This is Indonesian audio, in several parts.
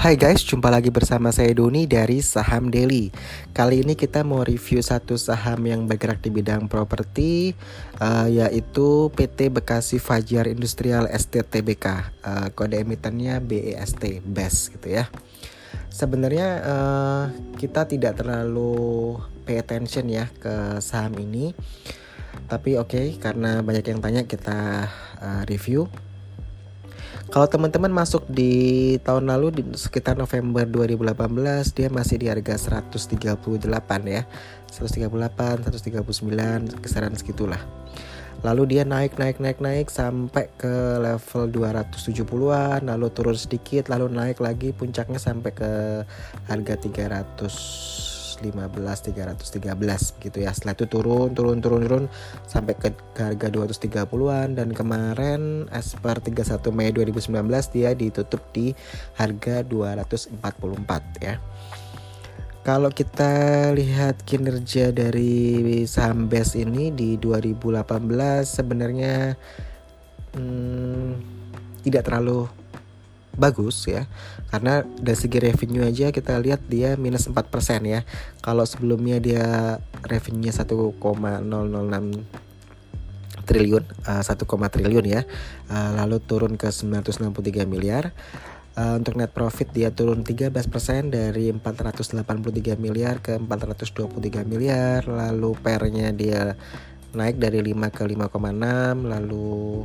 Hai guys, jumpa lagi bersama saya Doni dari Saham Daily. Kali ini kita mau review satu saham yang bergerak di bidang properti, uh, yaitu PT Bekasi Fajar Industrial Estate Tbk. Uh, kode emitennya BEST, BES gitu ya. Sebenarnya uh, kita tidak terlalu pay attention ya ke saham ini, tapi oke okay, karena banyak yang tanya kita uh, review kalau teman-teman masuk di tahun lalu di sekitar November 2018 dia masih di harga 138 ya. 138, 139 kisaran segitulah. Lalu dia naik naik naik naik sampai ke level 270-an, lalu turun sedikit, lalu naik lagi puncaknya sampai ke harga 300 315 313 gitu ya. Setelah itu turun turun turun turun sampai ke, harga 230-an dan kemarin as per 31 Mei 2019 dia ditutup di harga 244 ya. Kalau kita lihat kinerja dari saham BES ini di 2018 sebenarnya hmm, tidak terlalu bagus ya. Karena dari segi revenue aja kita lihat dia minus 4% ya. Kalau sebelumnya dia revenue-nya 1,006 triliun uh, 1, triliun ya. Uh, lalu turun ke 963 miliar. Uh, untuk net profit dia turun 13% dari 483 miliar ke 423 miliar. Lalu pernya dia naik dari 5 ke 5,6 lalu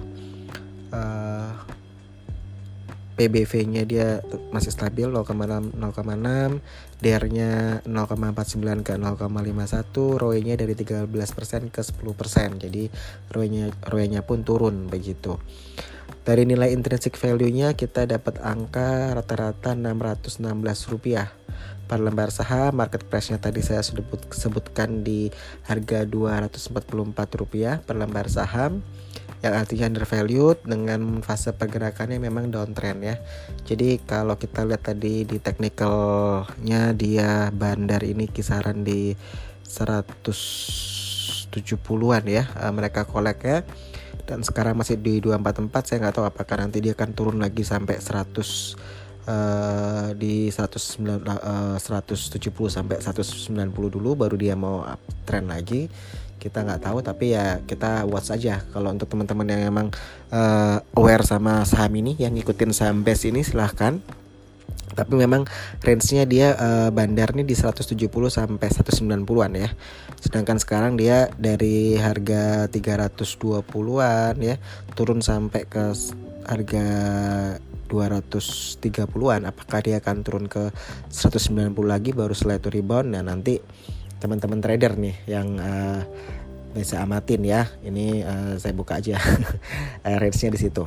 PBV-nya dia masih stabil 0,6 0,6 DR-nya 0,49 ke 0,51 ROE-nya dari 13% ke 10% jadi ROE-nya ROE-nya pun turun begitu. Dari nilai intrinsic value-nya kita dapat angka rata-rata 616 rupiah per lembar saham. Market price-nya tadi saya sudah sebutkan di harga 244 rupiah per lembar saham yang artinya undervalued dengan fase pergerakannya memang downtrend ya. Jadi kalau kita lihat tadi di technicalnya dia bandar ini kisaran di 170-an ya uh, mereka kolek ya dan sekarang masih di 244 saya nggak tahu apakah nanti dia akan turun lagi sampai 100 Uh, di 109, uh, 170 sampai 190 dulu baru dia mau uptrend lagi kita nggak tahu tapi ya kita watch aja kalau untuk teman-teman yang emang uh, aware sama saham ini yang ngikutin saham base ini silahkan tapi memang range-nya dia uh, bandar nih di 170 sampai 190-an ya. Sedangkan sekarang dia dari harga 320-an ya turun sampai ke harga 230-an. Apakah dia akan turun ke 190 lagi baru setelah itu rebound? Nah, nanti teman-teman trader nih yang uh, bisa amatin ya. Ini uh, saya buka aja uh, range-nya di situ.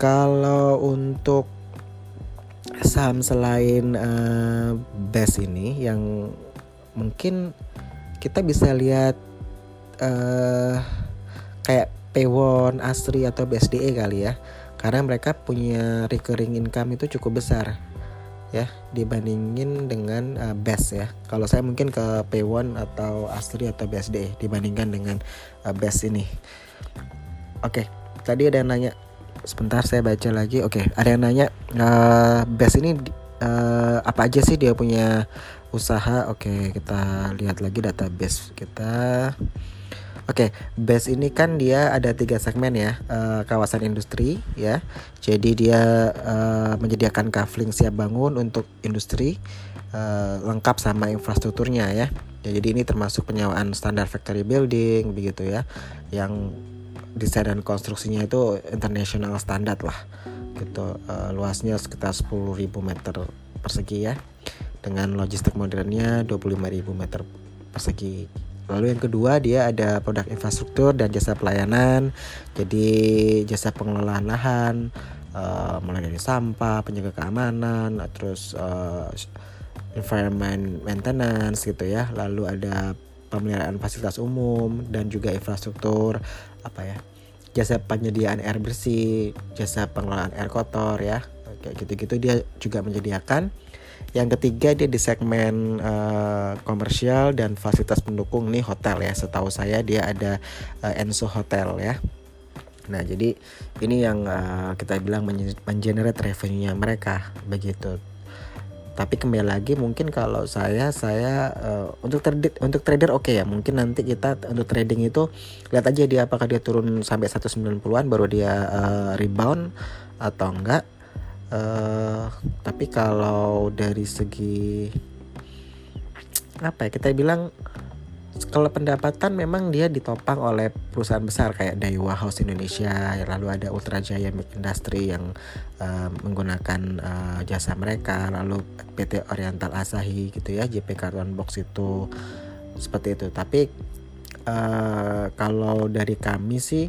Kalau untuk saham selain uh, base ini yang mungkin kita bisa lihat uh, kayak Pewon, Asri atau BSDE kali ya. Karena mereka punya recurring income itu cukup besar ya dibandingin dengan uh, best ya. Kalau saya mungkin ke P1 atau Astri atau BSD dibandingkan dengan uh, best ini. Oke, okay, tadi ada yang nanya sebentar saya baca lagi. Oke, okay, ada yang nanya uh, best ini uh, apa aja sih dia punya usaha? Oke, okay, kita lihat lagi database kita. Oke, okay, base ini kan dia ada tiga segmen ya, uh, kawasan industri ya. Jadi dia uh, menyediakan kafling siap bangun untuk industri uh, lengkap sama infrastrukturnya ya. ya. Jadi ini termasuk penyewaan standar factory building begitu ya, yang desain dan konstruksinya itu international standar lah, gitu. Uh, luasnya sekitar 10.000 meter persegi ya, dengan logistik modernnya 25.000 meter persegi Lalu yang kedua dia ada produk infrastruktur dan jasa pelayanan. Jadi jasa pengelolaan lahan uh, mulai dari sampah, penjaga keamanan, terus uh, environment maintenance gitu ya. Lalu ada pemeliharaan fasilitas umum dan juga infrastruktur apa ya? Jasa penyediaan air bersih, jasa pengelolaan air kotor ya. Kayak gitu-gitu dia juga menyediakan yang ketiga dia di segmen uh, komersial dan fasilitas pendukung nih hotel ya. Setahu saya dia ada uh, Enso Hotel ya. Nah, jadi ini yang uh, kita bilang mengenerate revenue-nya mereka begitu. Tapi kembali lagi mungkin kalau saya saya uh, untuk trader untuk trader oke okay ya. Mungkin nanti kita untuk trading itu lihat aja dia apakah dia turun sampai 190-an baru dia uh, rebound atau enggak. Uh, tapi kalau dari segi apa ya kita bilang kalau pendapatan memang dia ditopang oleh perusahaan besar kayak Daiwa House Indonesia, lalu ada Ultra Jaya Industry yang uh, menggunakan uh, jasa mereka, lalu PT Oriental Asahi gitu ya, JP Carton Box itu seperti itu. Tapi uh, kalau dari kami sih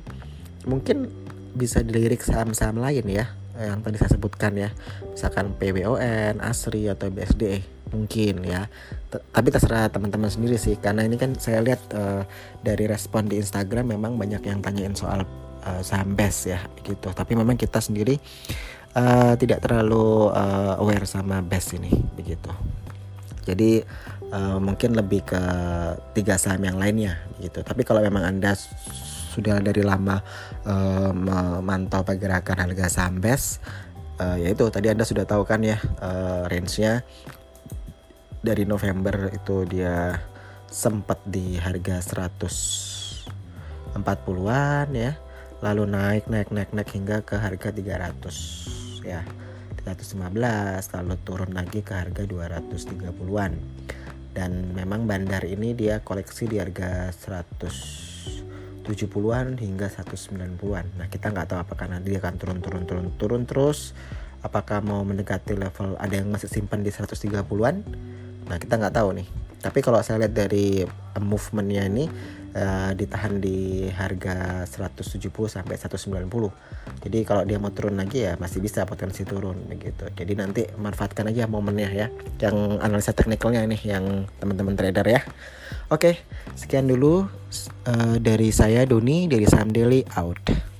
mungkin bisa dilirik saham-saham lain ya yang tadi saya sebutkan ya. Misalkan PBON, ASRI atau BSD mungkin ya. T tapi terserah teman-teman sendiri sih. Karena ini kan saya lihat uh, dari respon di Instagram memang banyak yang tanyain soal uh, saham BES ya gitu. Tapi memang kita sendiri uh, tidak terlalu uh, aware sama BES ini begitu. Jadi uh, mungkin lebih ke tiga saham yang lainnya gitu. Tapi kalau memang anda sudah dari lama uh, memantau pergerakan harga saham BES uh, yaitu tadi Anda sudah tahu kan ya uh, range-nya. Dari November itu dia sempat di harga 140-an ya. Lalu naik naik naik naik hingga ke harga 300 ya. 315 lalu turun lagi ke harga 230-an dan memang bandar ini dia koleksi di harga 100 70-an hingga 190-an. Nah, kita nggak tahu apakah nanti akan turun turun turun turun terus apakah mau mendekati level ada yang masih simpan di 130-an. Nah, kita nggak tahu nih. Tapi kalau saya lihat dari movementnya ini uh, ditahan di harga 170 sampai 190. Jadi kalau dia mau turun lagi ya masih bisa potensi turun begitu. Jadi nanti manfaatkan aja momennya ya. Yang analisa teknikalnya nih yang teman-teman trader ya. Oke, sekian dulu uh, dari saya Doni dari Saham Daily out.